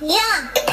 一